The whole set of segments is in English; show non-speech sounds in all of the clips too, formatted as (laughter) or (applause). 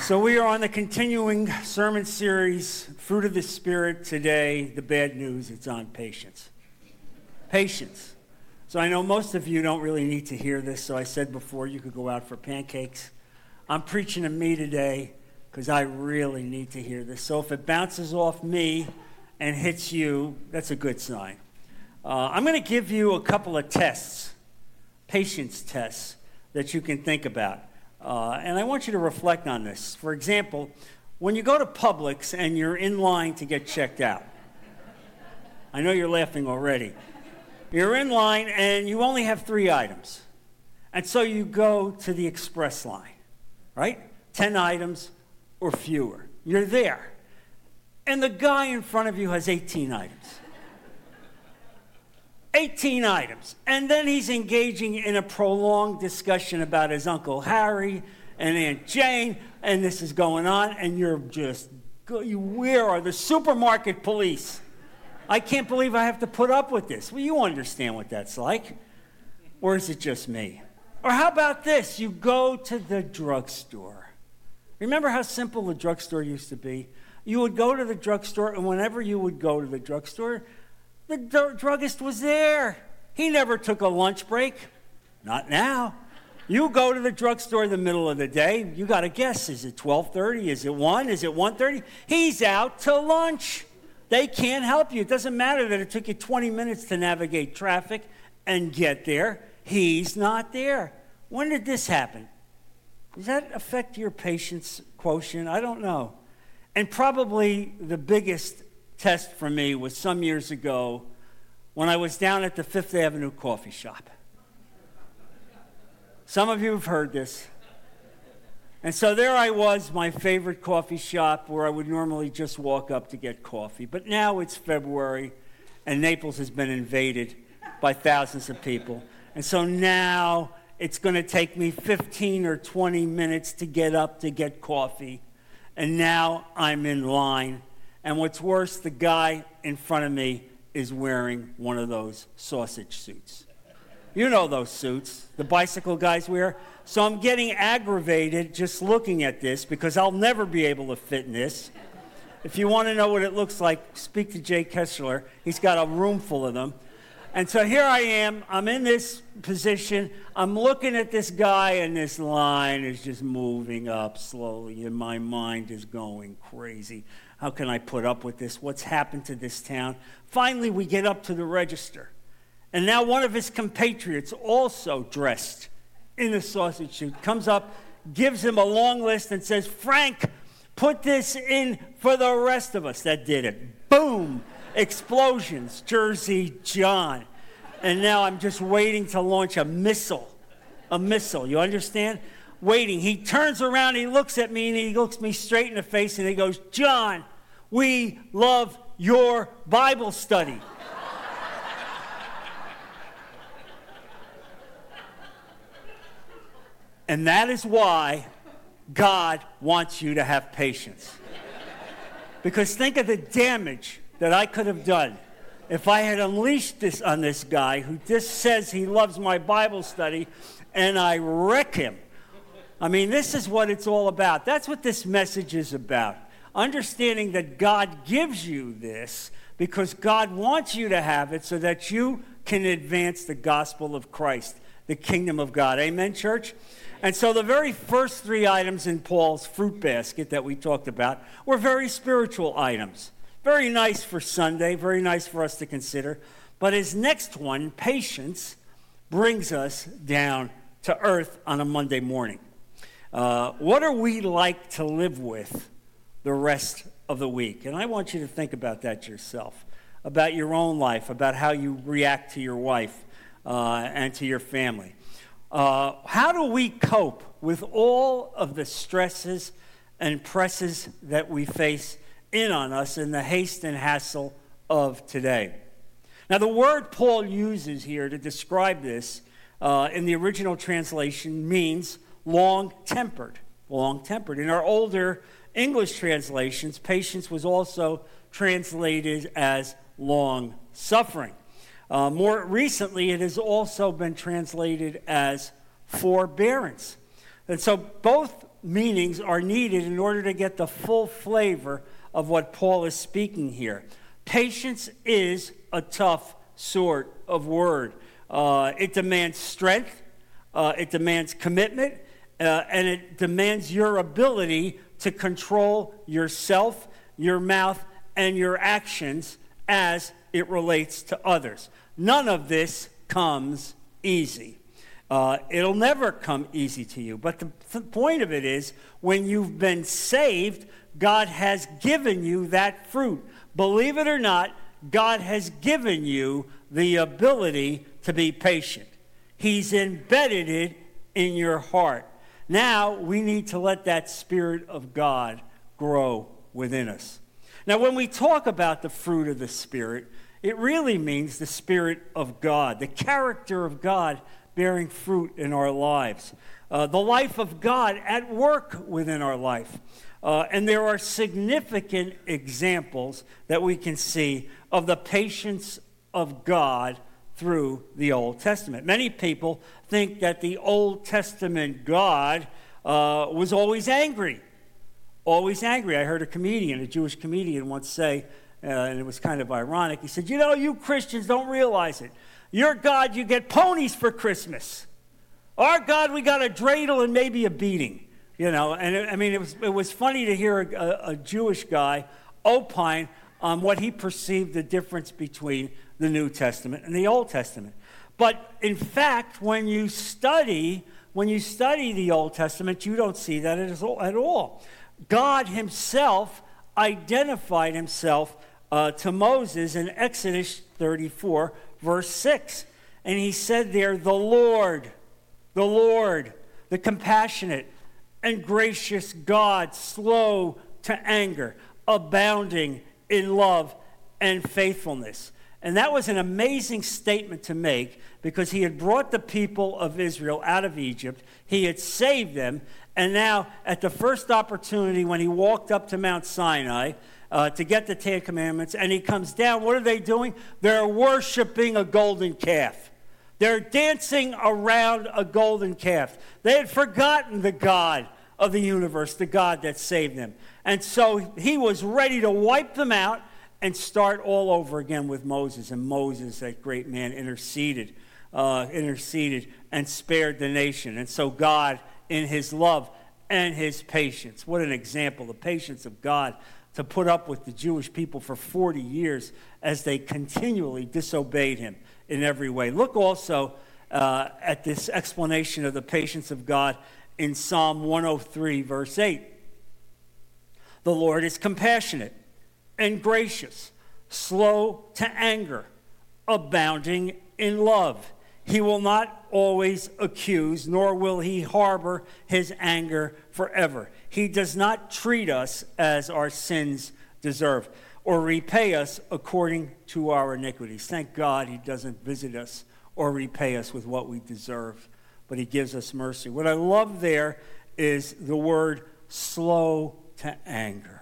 So, we are on the continuing sermon series, Fruit of the Spirit. Today, the bad news it's on patience. Patience. So, I know most of you don't really need to hear this, so I said before you could go out for pancakes. I'm preaching to me today because I really need to hear this. So, if it bounces off me and hits you, that's a good sign. Uh, I'm going to give you a couple of tests, patience tests, that you can think about. Uh, and I want you to reflect on this. For example, when you go to Publix and you're in line to get checked out, I know you're laughing already. You're in line and you only have three items. And so you go to the express line, right? 10 items or fewer. You're there. And the guy in front of you has 18 items. 18 items. And then he's engaging in a prolonged discussion about his Uncle Harry and Aunt Jane, and this is going on, and you're just, where are the supermarket police? I can't believe I have to put up with this. Well, you understand what that's like. Or is it just me? Or how about this? You go to the drugstore. Remember how simple the drugstore used to be? You would go to the drugstore, and whenever you would go to the drugstore, the druggist was there. He never took a lunch break. Not now. You go to the drugstore in the middle of the day, you got to guess is it 12:30? Is it 1? Is it 1:30? He's out to lunch. They can't help you. It doesn't matter that it took you 20 minutes to navigate traffic and get there. He's not there. When did this happen? Does that affect your patience quotient? I don't know. And probably the biggest test for me was some years ago when I was down at the Fifth Avenue coffee shop. Some of you have heard this. And so there I was, my favorite coffee shop where I would normally just walk up to get coffee. But now it's February and Naples has been invaded by thousands of people. And so now it's going to take me 15 or 20 minutes to get up to get coffee. And now I'm in line and what's worse, the guy in front of me is wearing one of those sausage suits. You know those suits the bicycle guys wear. So I'm getting aggravated just looking at this because I'll never be able to fit in this. If you want to know what it looks like, speak to Jay Kessler. He's got a room full of them. And so here I am. I'm in this position. I'm looking at this guy, and this line is just moving up slowly, and my mind is going crazy. How can I put up with this? What's happened to this town? Finally, we get up to the register. And now one of his compatriots, also dressed in a sausage suit, comes up, gives him a long list, and says, Frank, put this in for the rest of us. That did it. Boom! Explosions. Jersey John. And now I'm just waiting to launch a missile. A missile. You understand? Waiting. He turns around, he looks at me, and he looks me straight in the face, and he goes, John, we love your Bible study. and that is why God wants you to have patience. Because think of the damage that I could have done if I had unleashed this on this guy who just says he loves my Bible study and I wreck him. I mean, this is what it's all about. That's what this message is about understanding that God gives you this because God wants you to have it so that you can advance the gospel of Christ, the kingdom of God. Amen, church? And so the very first three items in Paul's fruit basket that we talked about were very spiritual items. Very nice for Sunday, very nice for us to consider. But his next one, patience, brings us down to earth on a Monday morning. Uh, what are we like to live with the rest of the week. And I want you to think about that yourself, about your own life, about how you react to your wife uh, and to your family. Uh, how do we cope with all of the stresses and presses that we face in on us in the haste and hassle of today? Now, the word Paul uses here to describe this uh, in the original translation means long tempered. Long tempered. In our older English translations, patience was also translated as long suffering. Uh, more recently, it has also been translated as forbearance. And so both meanings are needed in order to get the full flavor of what Paul is speaking here. Patience is a tough sort of word. Uh, it demands strength, uh, it demands commitment, uh, and it demands your ability to control yourself, your mouth, and your actions as it relates to others. None of this comes easy. Uh, it'll never come easy to you. But the, the point of it is, when you've been saved, God has given you that fruit. Believe it or not, God has given you the ability to be patient. He's embedded it in your heart. Now we need to let that Spirit of God grow within us. Now, when we talk about the fruit of the Spirit, it really means the Spirit of God, the character of God bearing fruit in our lives, uh, the life of God at work within our life. Uh, and there are significant examples that we can see of the patience of God through the Old Testament. Many people think that the Old Testament God uh, was always angry. Always angry. I heard a comedian, a Jewish comedian, once say, uh, and it was kind of ironic. He said, You know, you Christians don't realize it. Your God, you get ponies for Christmas. Our God, we got a dreidel and maybe a beating. You know, and it, I mean, it was, it was funny to hear a, a Jewish guy opine on what he perceived the difference between the New Testament and the Old Testament. But in fact, when you study, when you study the Old Testament, you don't see that at all. God Himself identified Himself uh, to Moses in Exodus 34, verse 6. And He said there, The Lord, the Lord, the compassionate and gracious God, slow to anger, abounding in love and faithfulness. And that was an amazing statement to make because he had brought the people of Israel out of Egypt, he had saved them, and now, at the first opportunity when he walked up to Mount Sinai uh, to get the Ten Commandments, and he comes down, what are they doing? They're worshiping a golden calf. They're dancing around a golden calf. They had forgotten the God of the universe, the God that saved them. And so he was ready to wipe them out and start all over again with Moses. And Moses, that great man, interceded, uh, interceded and spared the nation. And so God, in his love and his patience, what an example, the patience of God to put up with the Jewish people for 40 years as they continually disobeyed him in every way. Look also uh, at this explanation of the patience of God in Psalm 103, verse 8. The Lord is compassionate and gracious, slow to anger, abounding in love. He will not always accuse, nor will he harbor his anger forever. He does not treat us as our sins deserve or repay us according to our iniquities. Thank God he doesn't visit us or repay us with what we deserve, but he gives us mercy. What I love there is the word slow to anger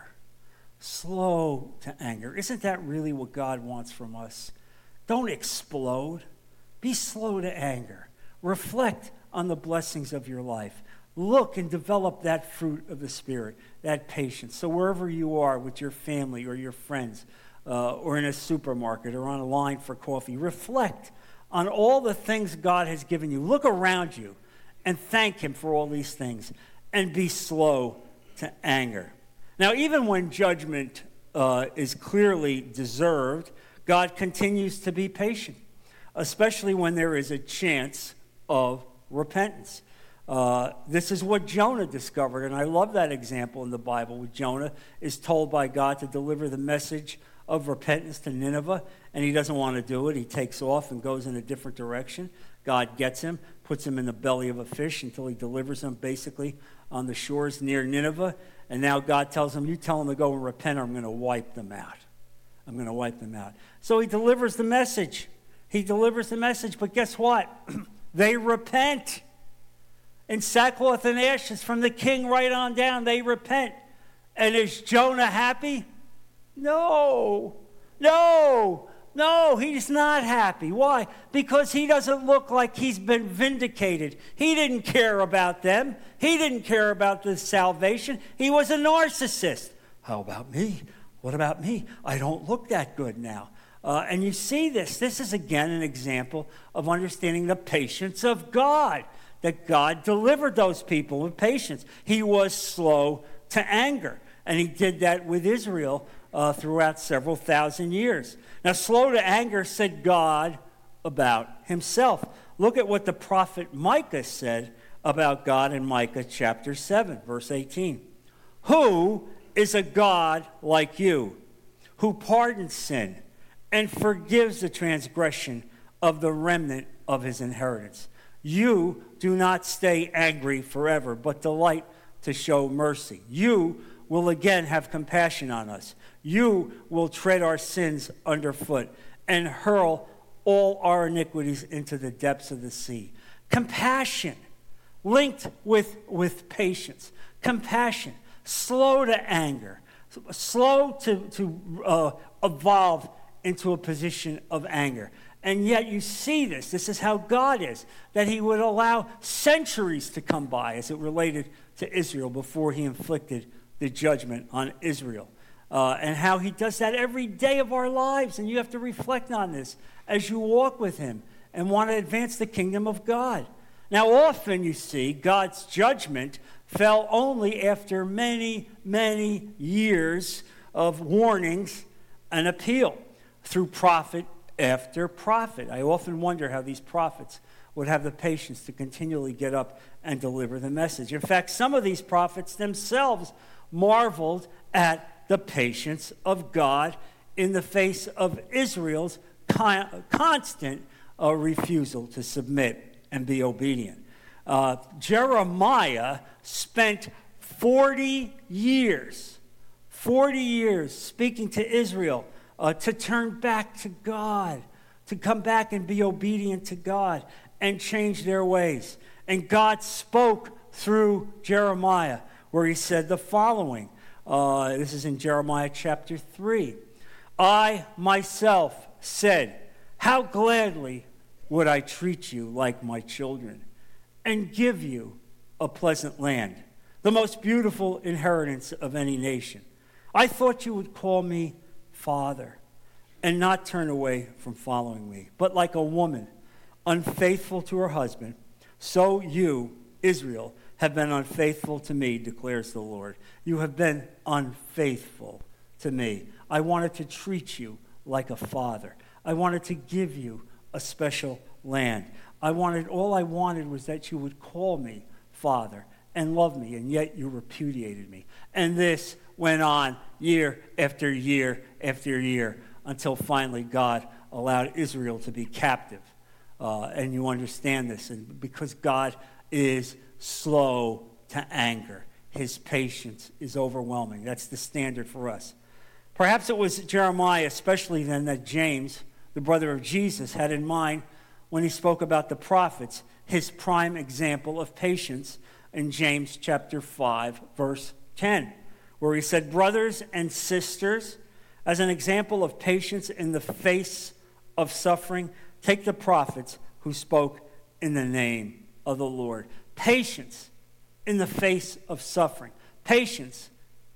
slow to anger. Isn't that really what God wants from us? Don't explode. Be slow to anger. Reflect on the blessings of your life. Look and develop that fruit of the Spirit, that patience. So, wherever you are with your family or your friends, uh, or in a supermarket or on a line for coffee, reflect on all the things God has given you. Look around you and thank Him for all these things and be slow to anger. Now, even when judgment uh, is clearly deserved, God continues to be patient, especially when there is a chance of repentance. Uh, this is what Jonah discovered, and I love that example in the Bible. Where Jonah is told by God to deliver the message of repentance to Nineveh, and he doesn't want to do it. He takes off and goes in a different direction. God gets him, puts him in the belly of a fish until he delivers him basically on the shores near Nineveh. And now God tells him, You tell them to go and repent, or I'm going to wipe them out. I'm going to wipe them out. So he delivers the message. He delivers the message, but guess what? (clears throat) they repent. In sackcloth and ashes from the king right on down, they repent. And is Jonah happy? No, no, No, he's not happy. Why? Because he doesn't look like he's been vindicated. He didn't care about them, he didn't care about the salvation. He was a narcissist. How about me? What about me? I don't look that good now. Uh, and you see this. This is again an example of understanding the patience of God, that God delivered those people with patience. He was slow to anger, and he did that with Israel uh, throughout several thousand years. Now, slow to anger said God about himself. Look at what the prophet Micah said about God in Micah chapter 7, verse 18. Who is a God like you, who pardons sin and forgives the transgression of the remnant of his inheritance? You do not stay angry forever, but delight to show mercy. You will again have compassion on us. You will tread our sins underfoot and hurl all our iniquities into the depths of the sea. Compassion, linked with, with patience. Compassion, slow to anger, slow to, to uh, evolve into a position of anger. And yet you see this. This is how God is, that He would allow centuries to come by as it related to Israel before He inflicted the judgment on Israel. Uh, and how he does that every day of our lives. And you have to reflect on this as you walk with him and want to advance the kingdom of God. Now, often you see God's judgment fell only after many, many years of warnings and appeal through prophet after prophet. I often wonder how these prophets would have the patience to continually get up and deliver the message. In fact, some of these prophets themselves marveled at the patience of God in the face of Israel's con- constant uh, refusal to submit and be obedient. Uh, Jeremiah spent 40 years, 40 years speaking to Israel uh, to turn back to God, to come back and be obedient to God and change their ways. And God spoke through Jeremiah where he said the following. Uh, this is in Jeremiah chapter 3. I myself said, How gladly would I treat you like my children and give you a pleasant land, the most beautiful inheritance of any nation. I thought you would call me Father and not turn away from following me. But like a woman unfaithful to her husband, so you, Israel, have been unfaithful to me, declares the Lord. You have been unfaithful to me. I wanted to treat you like a father. I wanted to give you a special land. I wanted, all I wanted was that you would call me father and love me, and yet you repudiated me. And this went on year after year after year until finally God allowed Israel to be captive. Uh, and you understand this. And because God is slow to anger. His patience is overwhelming. That's the standard for us. Perhaps it was Jeremiah, especially then, that James, the brother of Jesus, had in mind when he spoke about the prophets, his prime example of patience in James chapter 5, verse 10, where he said, Brothers and sisters, as an example of patience in the face of suffering, take the prophets who spoke in the name of the Lord patience in the face of suffering, patience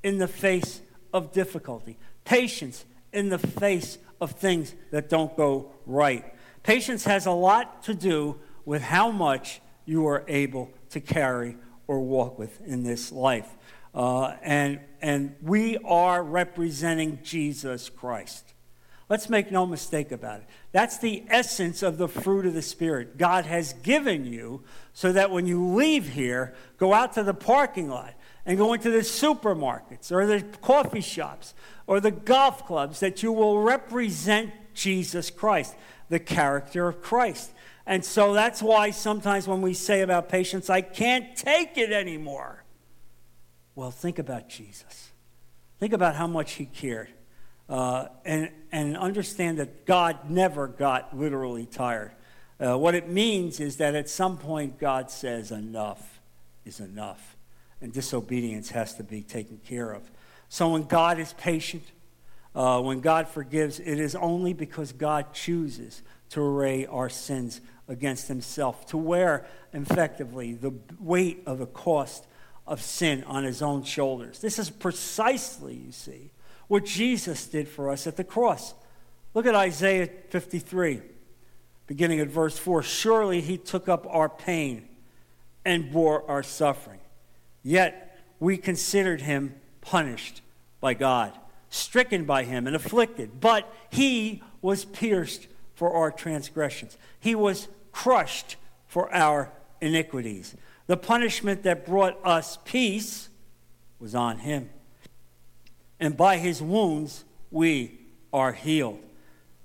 in the face of difficulty, patience in the face of things that don't go right. Patience has a lot to do with how much you are able to carry or walk with in this life. Uh, and, and we are representing Jesus Christ. Let's make no mistake about it. That's the essence of the fruit of the Spirit. God has given you so that when you leave here, go out to the parking lot and go into the supermarkets or the coffee shops or the golf clubs, that you will represent Jesus Christ, the character of Christ. And so that's why sometimes when we say about patience, I can't take it anymore. Well, think about Jesus. Think about how much he cared. Uh, and, and understand that God never got literally tired. Uh, what it means is that at some point God says, enough is enough. And disobedience has to be taken care of. So when God is patient, Uh, when God forgives, it is only because God chooses to array our sins against himself, to wear effectively the weight of the cost of sin on his own shoulders. This is precisely, you see, what Jesus did for us at the cross. Look at Isaiah 53, beginning at verse 4. Surely he took up our pain and bore our suffering. Yet we considered him punished by God, stricken by him, and afflicted. But he was pierced for our transgressions, he was crushed for our iniquities. The punishment that brought us peace was on him. And by his wounds, we are healed.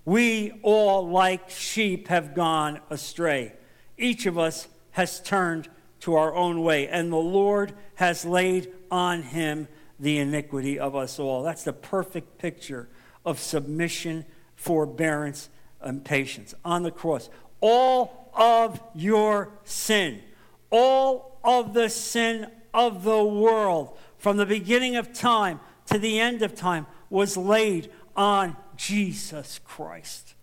We all, like sheep, have gone astray. Each of us has turned to our own way, and the Lord has laid on him the iniquity of us all. That's the perfect picture of submission, forbearance, and patience on the cross. All of your sin, all of the sin of the world, from the beginning of time to the end of time, was laid on Jesus Christ.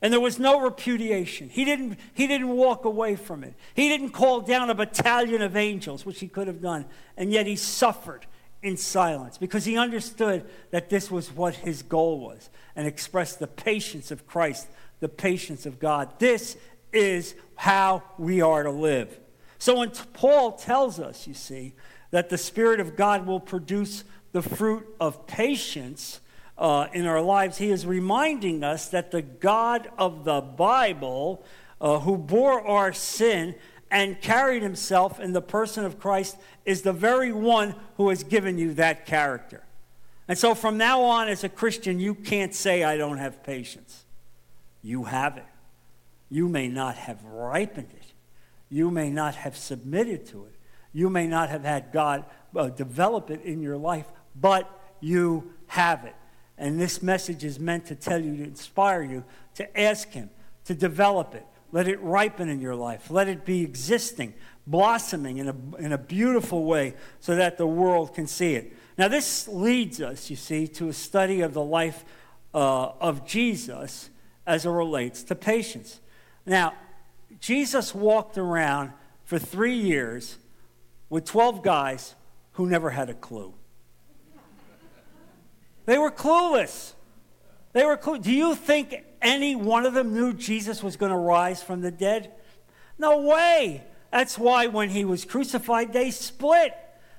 And there was no repudiation. He didn't, he didn't walk away from it. He didn't call down a battalion of angels, which he could have done. And yet he suffered in silence because he understood that this was what his goal was and expressed the patience of Christ, the patience of God. This is how we are to live. So when Paul tells us, you see, that the Spirit of God will produce the fruit of patience, uh, in our lives, he is reminding us that the God of the Bible, uh, who bore our sin and carried himself in the person of Christ, is the very one who has given you that character. And so from now on, as a Christian, you can't say, I don't have patience. You have it. You may not have ripened it. You may not have submitted to it. You may not have had God uh, develop it in your life, but you have it. And this message is meant to tell you, to inspire you, to ask Him to develop it. Let it ripen in your life. Let it be existing, blossoming in a, in a beautiful way so that the world can see it. Now, this leads us, you see, to a study of the life uh, of Jesus as it relates to patience. Now, Jesus walked around for three years with 12 guys who never had a clue. They were clueless. They were clueless. Do you think any one of them knew Jesus was going to rise from the dead? No way. That's why when he was crucified, they split.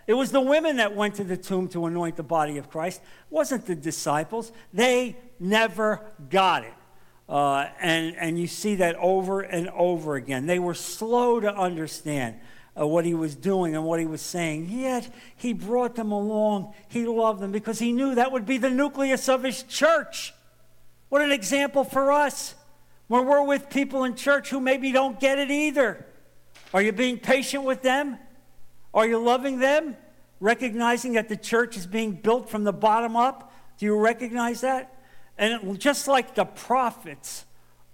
It was the women that went to the tomb to anoint the body of Christ. It wasn't the disciples. They never got it. Uh, and, and you see that over and over again. They were slow to understand uh, what he was doing and what he was saying. Yet he brought them along. He loved them because he knew that would be the nucleus of his church. What an example for us when we're with people in church who maybe don't get it either. Are you being patient with them? Are you loving them? Recognizing that the church is being built from the bottom up? Do you recognize that? And just like the prophets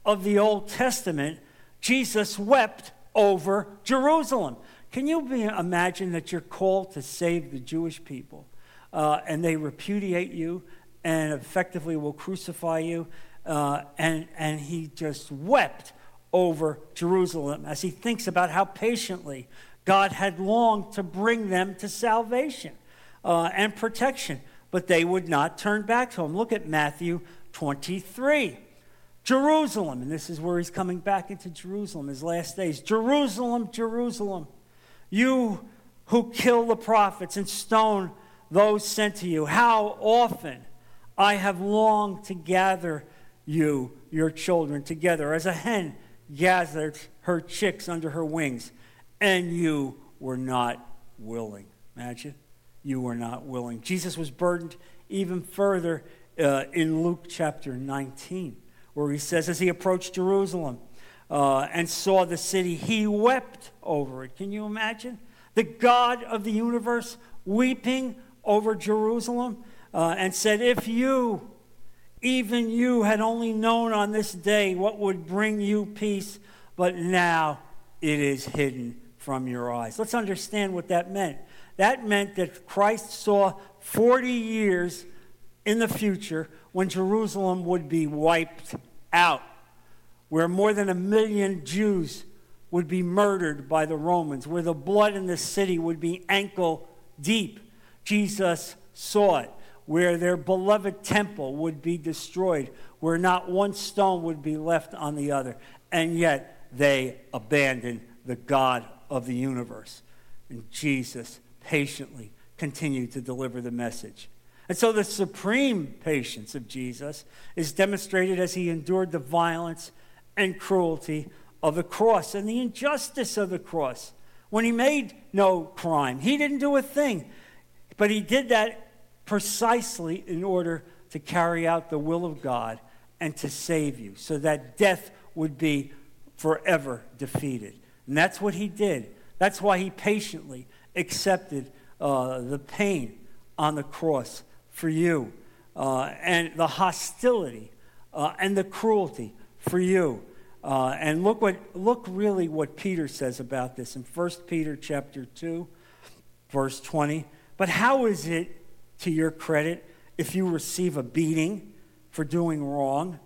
of the Old Testament, Jesus wept over Jerusalem. Can you be, imagine that you're called to save the Jewish people uh, and they repudiate you and effectively will crucify you? Uh, and, and he just wept over Jerusalem as he thinks about how patiently God had longed to bring them to salvation uh, and protection, but they would not turn back to him. Look at Matthew 23. Jerusalem, and this is where he's coming back into Jerusalem, his last days. Jerusalem, Jerusalem you who kill the prophets and stone those sent to you, how often I have longed to gather you, your children, together as a hen gathered her chicks under her wings, and you were not willing. Imagine, you were not willing. Jesus was burdened even further uh, in Luke chapter 19, where he says, as he approached Jerusalem, uh, and saw the city, he wept over it. Can you imagine? The God of the universe weeping over Jerusalem uh, and said, If you, even you, had only known on this day what would bring you peace, but now it is hidden from your eyes. Let's understand what that meant. That meant that Christ saw 40 years in the future when Jerusalem would be wiped out, where more than a million Jews would be murdered by the Romans, where the blood in the city would be ankle deep. Jesus saw it, where their beloved temple would be destroyed, where not one stone would be left on the other. And yet they abandoned the God of the universe. And Jesus patiently continued to deliver the message. And so the supreme patience of Jesus is demonstrated as he endured the violence and cruelty of the cross and the injustice of the cross. When he made no crime, he didn't do a thing, but he did that precisely in order to carry out the will of God and to save you, so that death would be forever defeated. And that's what he did. That's why he patiently accepted uh, the pain on the cross for you, uh, and the hostility uh, and the cruelty for you. Uh, and look what look really what Peter says about this in 1 Peter chapter 2, verse 20. But how is it to your credit if you receive a beating for doing wrong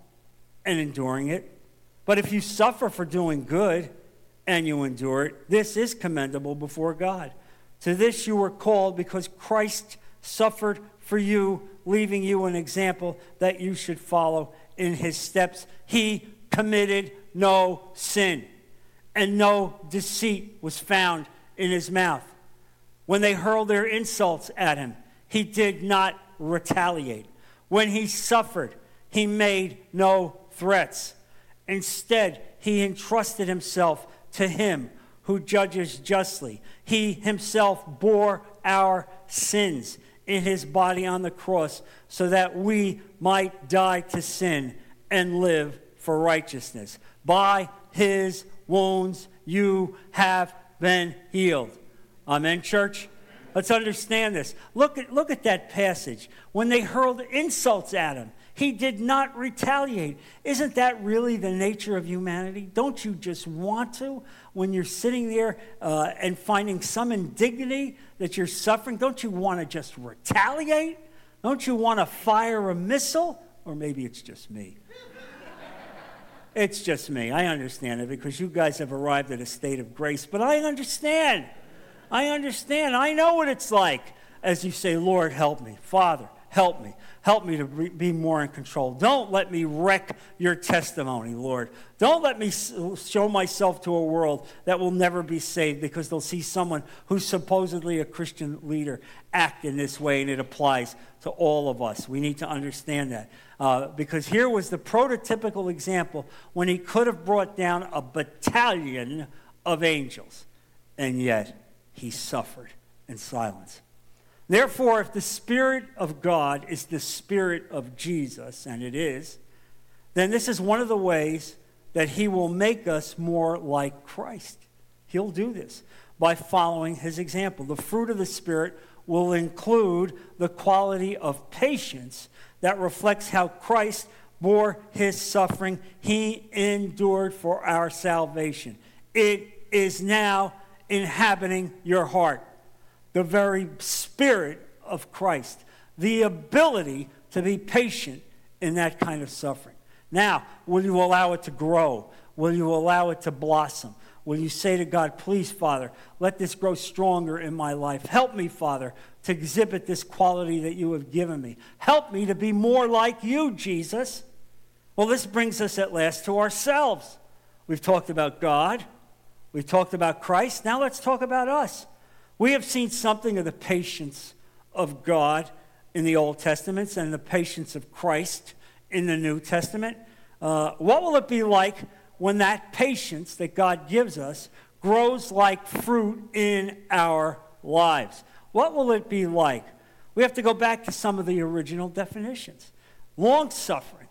and enduring it? But if you suffer for doing good and you endure it, this is commendable before God. To this you were called because Christ suffered for you, leaving you an example that you should follow in his steps. He committed no sin, and no deceit was found in his mouth. When they hurled their insults at him, he did not retaliate. When he suffered, he made no threats. Instead, he entrusted himself to him who judges justly. He himself bore our sins in his body on the cross so that we might die to sin and live for righteousness. By his wounds you have been healed. Amen, church? Let's understand this. Look at, look at that passage. When they hurled insults at him, he did not retaliate. Isn't that really the nature of humanity? Don't you just want to, when you're sitting there uh, and finding some indignity that you're suffering, don't you want to just retaliate? Don't you want to fire a missile? Or maybe it's just me. it's just me. I understand it because you guys have arrived at a state of grace, but I understand. I understand. I know what it's like as you say, Lord, help me. Father, help me. Help me to be more in control. Don't let me wreck your testimony, Lord. Don't let me show myself to a world that will never be saved because they'll see someone who's supposedly a Christian leader act in this way, and it applies to all of us. We need to understand that. Uh, because here was the prototypical example when he could have brought down a battalion of angels, and yet he suffered in silence. Therefore, if the Spirit of God is the Spirit of Jesus, and it is, then this is one of the ways that He will make us more like Christ. He'll do this by following His example. The fruit of the Spirit will include the quality of patience that reflects how Christ bore His suffering. He endured for our salvation. It is now inhabiting your heart the very spirit of Christ, the ability to be patient in that kind of suffering. Now, will you allow it to grow? Will you allow it to blossom? Will you say to God, please, Father, let this grow stronger in my life? Help me, Father, to exhibit this quality that you have given me. Help me to be more like you, Jesus. Well, this brings us at last to ourselves. We've talked about God, we've talked about Christ. Now let's talk about us. We have seen something of the patience of God in the Old Testament and the patience of Christ in the New Testament. Uh, what will it be like when that patience that God gives us grows like fruit in our lives? What will it be like? We have to go back to some of the original definitions long suffering,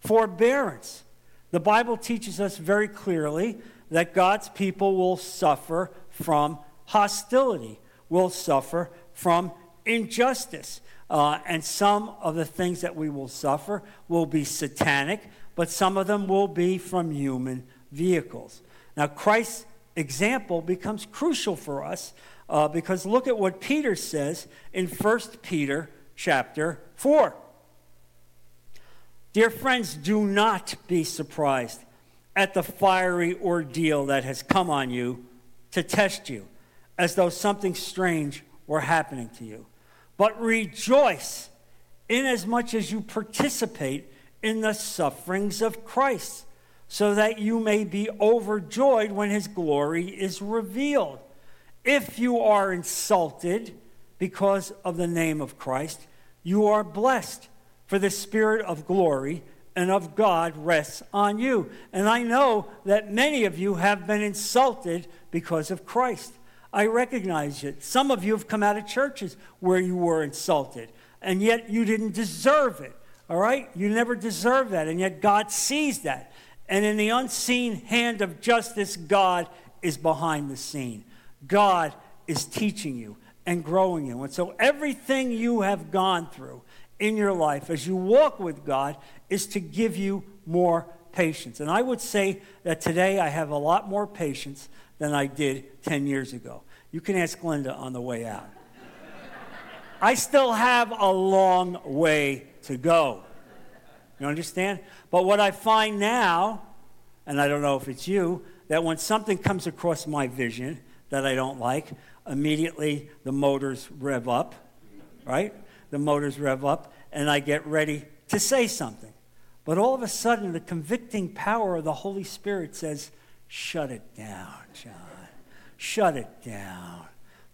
forbearance. The Bible teaches us very clearly that God's people will suffer from hostility, will suffer from injustice. Uh, and some of the things that we will suffer will be satanic, but some of them will be from human vehicles. Now, Christ's example becomes crucial for us uh, because look at what Peter says in 1 Peter chapter 4. Dear friends, do not be surprised at the fiery ordeal that has come on you to test you, as though something strange were happening to you. But rejoice inasmuch as you participate in the sufferings of Christ, so that you may be overjoyed when his glory is revealed. If you are insulted because of the name of Christ, you are blessed, for the Spirit of glory and of God rests on you. And I know that many of you have been insulted because of Christ. I recognize it. Some of you have come out of churches where you were insulted, and yet you didn't deserve it. All right? You never deserve that, and yet God sees that. And in the unseen hand of justice, God is behind the scene. God is teaching you and growing you. And so everything you have gone through in your life as you walk with God is to give you more patience. And I would say that today I have a lot more patience than I did 10 years ago. You can ask Linda on the way out. I still have a long way to go. You understand? But what I find now, and I don't know if it's you, that when something comes across my vision that I don't like, immediately the motors rev up, right? The motors rev up, and I get ready to say something. But all of a sudden, the convicting power of the Holy Spirit says, Shut it down, John. Shut it down.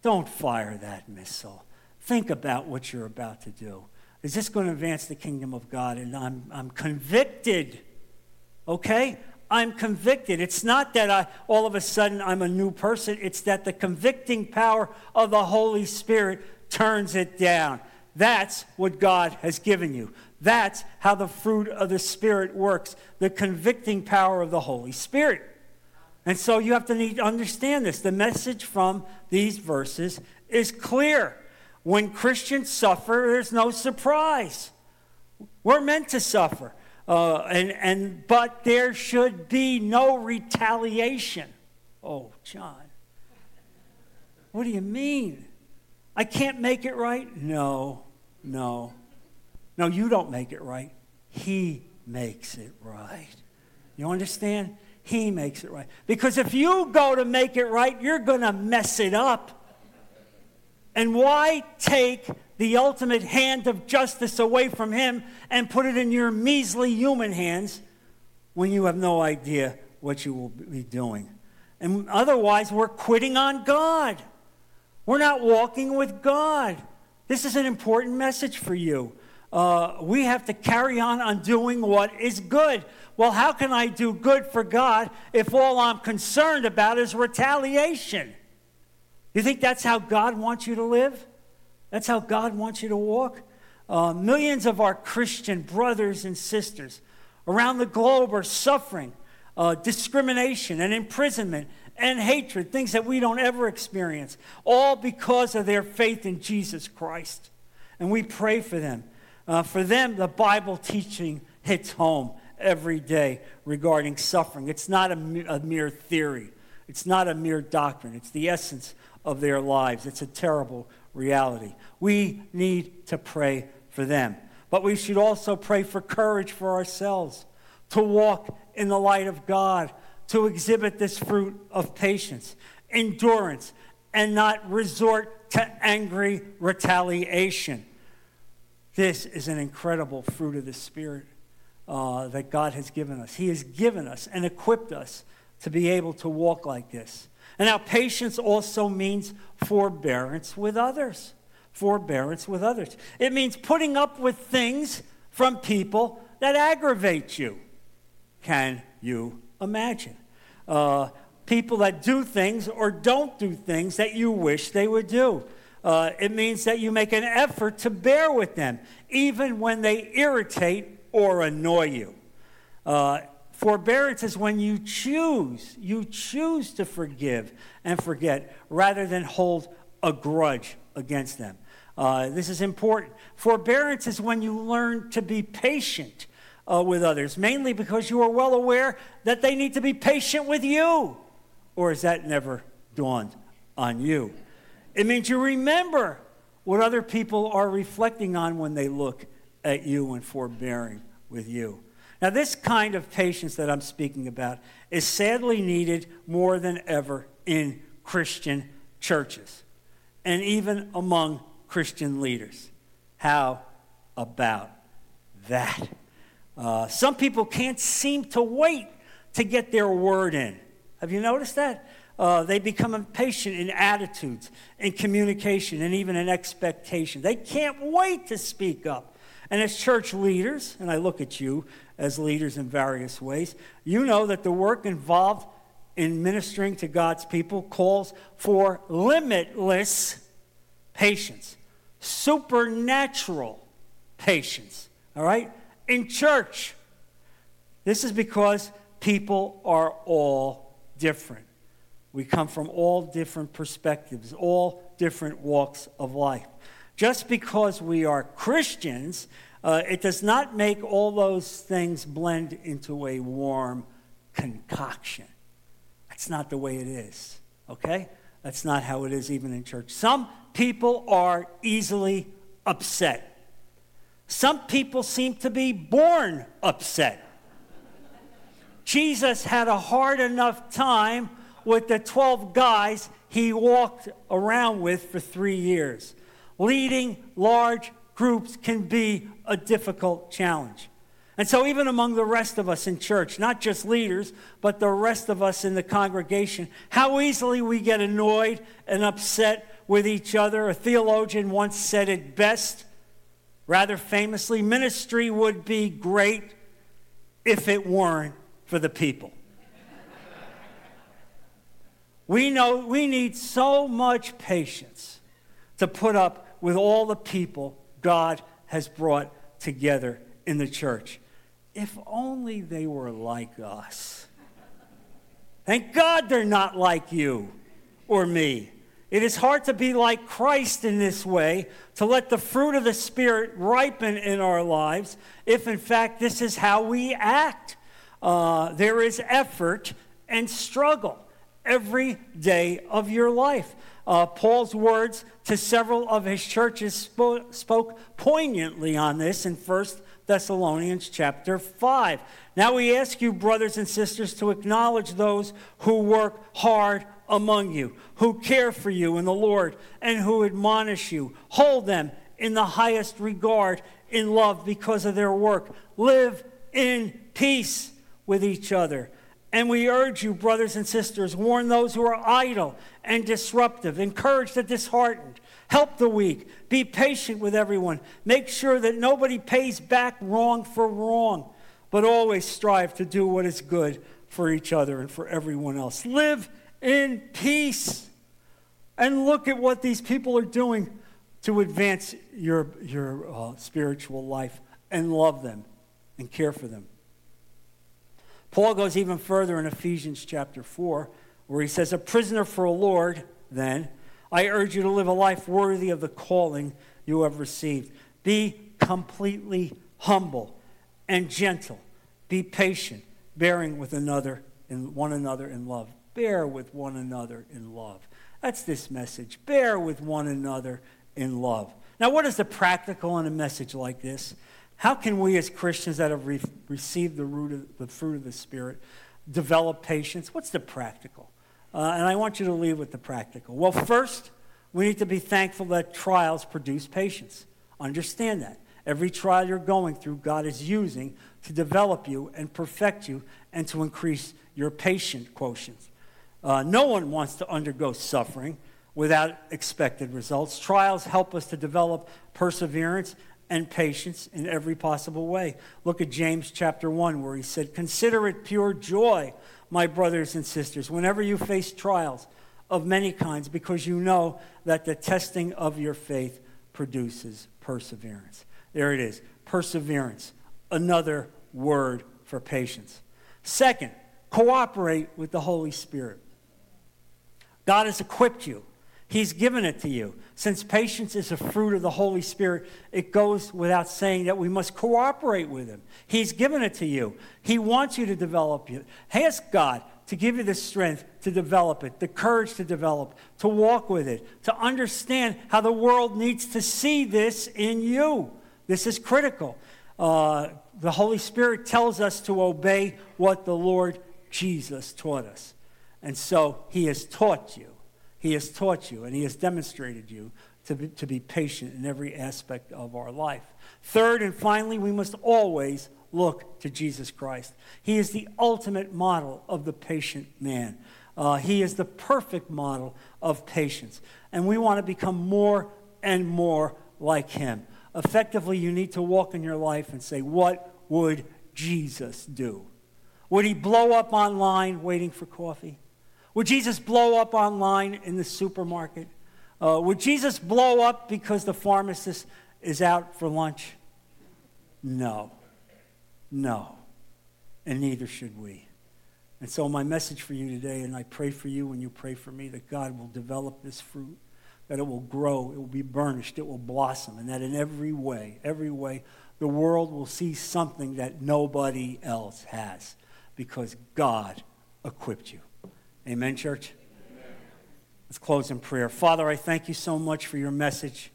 Don't fire that missile. Think about what you're about to do. Is this going to advance the kingdom of God? And I'm, I'm convicted. Okay? I'm convicted. It's not that I, all of a sudden I'm a new person, it's that the convicting power of the Holy Spirit turns it down. That's what God has given you. That's how the fruit of the Spirit works the convicting power of the Holy Spirit. And so you have to need to understand this. The message from these verses is clear. When Christians suffer, there's no surprise. We're meant to suffer. Uh, and, and, but there should be no retaliation. Oh, John. What do you mean? I can't make it right? No, no. No, you don't make it right. He makes it right. You understand? He makes it right. Because if you go to make it right, you're going to mess it up. And why take the ultimate hand of justice away from him and put it in your measly human hands when you have no idea what you will be doing? And otherwise, we're quitting on God. We're not walking with God. This is an important message for you. Uh, we have to carry on on doing what is good. Well, how can I do good for God if all I'm concerned about is retaliation? You think that's how God wants you to live? That's how God wants you to walk? Uh, millions of our Christian brothers and sisters around the globe are suffering uh, discrimination and imprisonment and hatred, things that we don't ever experience, all because of their faith in Jesus Christ. And we pray for them. Uh, for them, the Bible teaching hits home every day regarding suffering. It's not a, a mere theory, it's not a mere doctrine, it's the essence of their lives. It's a terrible reality. We need to pray for them. But we should also pray for courage for ourselves to walk in the light of God, to exhibit this fruit of patience, endurance, and not resort to angry retaliation. This is an incredible fruit of the Spirit uh, that God has given us. He has given us and equipped us to be able to walk like this. And now, patience also means forbearance with others. Forbearance with others. It means putting up with things from people that aggravate you. Can you imagine? Uh, people that do things or don't do things that you wish they would do. Uh, it means that you make an effort to bear with them, even when they irritate or annoy you. Uh, Forbearance is when you choose, you choose to forgive and forget rather than hold a grudge against them. Uh, this is important. Forbearance is when you learn to be patient uh, with others, mainly because you are well aware that they need to be patient with you. Or has that never dawned on you? It means you remember what other people are reflecting on when they look at you and forbearing with you. Now, this kind of patience that I'm speaking about is sadly needed more than ever in Christian churches and even among Christian leaders. How about that? Uh, some people can't seem to wait to get their word in. Have you noticed that? Uh, they become impatient in attitudes, in communication, and even in expectation. They can't wait to speak up. And as church leaders, and I look at you as leaders in various ways, you know that the work involved in ministering to God's people calls for limitless patience, supernatural patience. All right? In church, this is because people are all different. We come from all different perspectives, all different walks of life. Just because we are Christians, uh, it does not make all those things blend into a warm concoction. That's not the way it is, okay? That's not how it is even in church. Some people are easily upset. Some people seem to be born upset. Jesus had a hard enough time with the 12 guys he walked around with for three years. Leading large groups can be a difficult challenge. And so, even among the rest of us in church, not just leaders, but the rest of us in the congregation, how easily we get annoyed and upset with each other. A theologian once said it best, rather famously ministry would be great if it weren't for the people. We know we need so much patience to put up with all the people God has brought together in the church. If only they were like us. Thank God they're not like you or me. It is hard to be like Christ in this way, to let the fruit of the Spirit ripen in our lives, if in fact this is how we act. Uh, there is effort and struggle every day of your life. Uh, Paul's words to several of his churches spoke, spoke poignantly on this in 1 Thessalonians chapter 5. Now we ask you, brothers and sisters, to acknowledge those who work hard among you, who care for you in the Lord, and who admonish you. Hold them in the highest regard in love because of their work. Live in peace with each other. And we urge you, brothers and sisters, warn those who are idle and disruptive, encourage the disheartened Help the weak. Be patient with everyone. Make sure that nobody pays back wrong for wrong, but always strive to do what is good for each other and for everyone else. Live in peace. And look at what these people are doing to advance your, your uh, spiritual life and love them and care for them. Paul goes even further in Ephesians chapter 4, where he says, A prisoner for a Lord, then, I urge you to live a life worthy of the calling you have received. Be completely humble and gentle. Be patient, bearing with another in one another in love. Bear with one another in love. That's this message. Bear with one another in love. Now, what is the practical in a message like this? How can we, as Christians that have re- received the, root of, the fruit of the Spirit, develop patience? What's the practical? Uh, and I want you to leave with the practical. Well, first, we need to be thankful that trials produce patience. Understand that. Every trial you're going through, God is using to develop you and perfect you and to increase your patient quotient. Uh, no one wants to undergo suffering without expected results. Trials help us to develop perseverance and patience in every possible way. Look at James chapter 1, where he said, Consider it pure joy my brothers and sisters, whenever you face trials of many kinds, because you know that the testing of your faith produces perseverance. There it is perseverance, another word for patience. Second, cooperate with the Holy Spirit. God has equipped you He's given it to you. Since patience is a fruit of the Holy Spirit, it goes without saying that we must cooperate with Him. He's given it to you. He wants you to develop it. Ask God to give you the strength to develop it, the courage to develop, to walk with it, to understand how the world needs to see this in you. This is critical. Uh, the Holy Spirit tells us to obey what the Lord Jesus taught us. And so he has taught you. He has taught you and he has demonstrated you to be, to be patient in every aspect of our life. Third and finally, we must always look to Jesus Christ. He is the ultimate model of the patient man. Uh, he is the perfect model of patience. And we want to become more and more like him. Effectively, you need to walk in your life and say, What would Jesus do? Would he blow up online waiting for coffee? Would Jesus blow up online in the supermarket? Uh, would Jesus blow up because the pharmacist is out for lunch? No. No. And neither should we. And so, my message for you today, and I pray for you when you pray for me, that God will develop this fruit, that it will grow, it will be burnished, it will blossom, and that in every way, every way, the world will see something that nobody else has because God equipped you. Amen, church? Amen. Let's close in prayer. Father, I thank you so much for your message,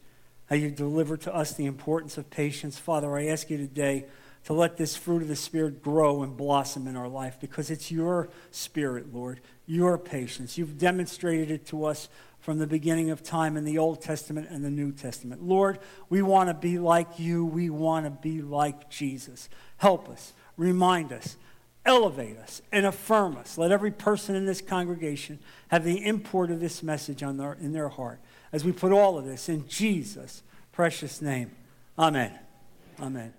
how you deliver to us the importance of patience. Father, I ask you today to let this fruit of the Spirit grow and blossom in our life because it's your Spirit, Lord, your patience. You've demonstrated it to us from the beginning of time in the Old Testament and the New Testament. Lord, we want to be like you. We want to be like Jesus. Help us, remind us, elevate us, and affirm us. Let every person in this congregation have the import of this message on their, in their heart as we put all of this in Jesus' precious name. Amen. Amen.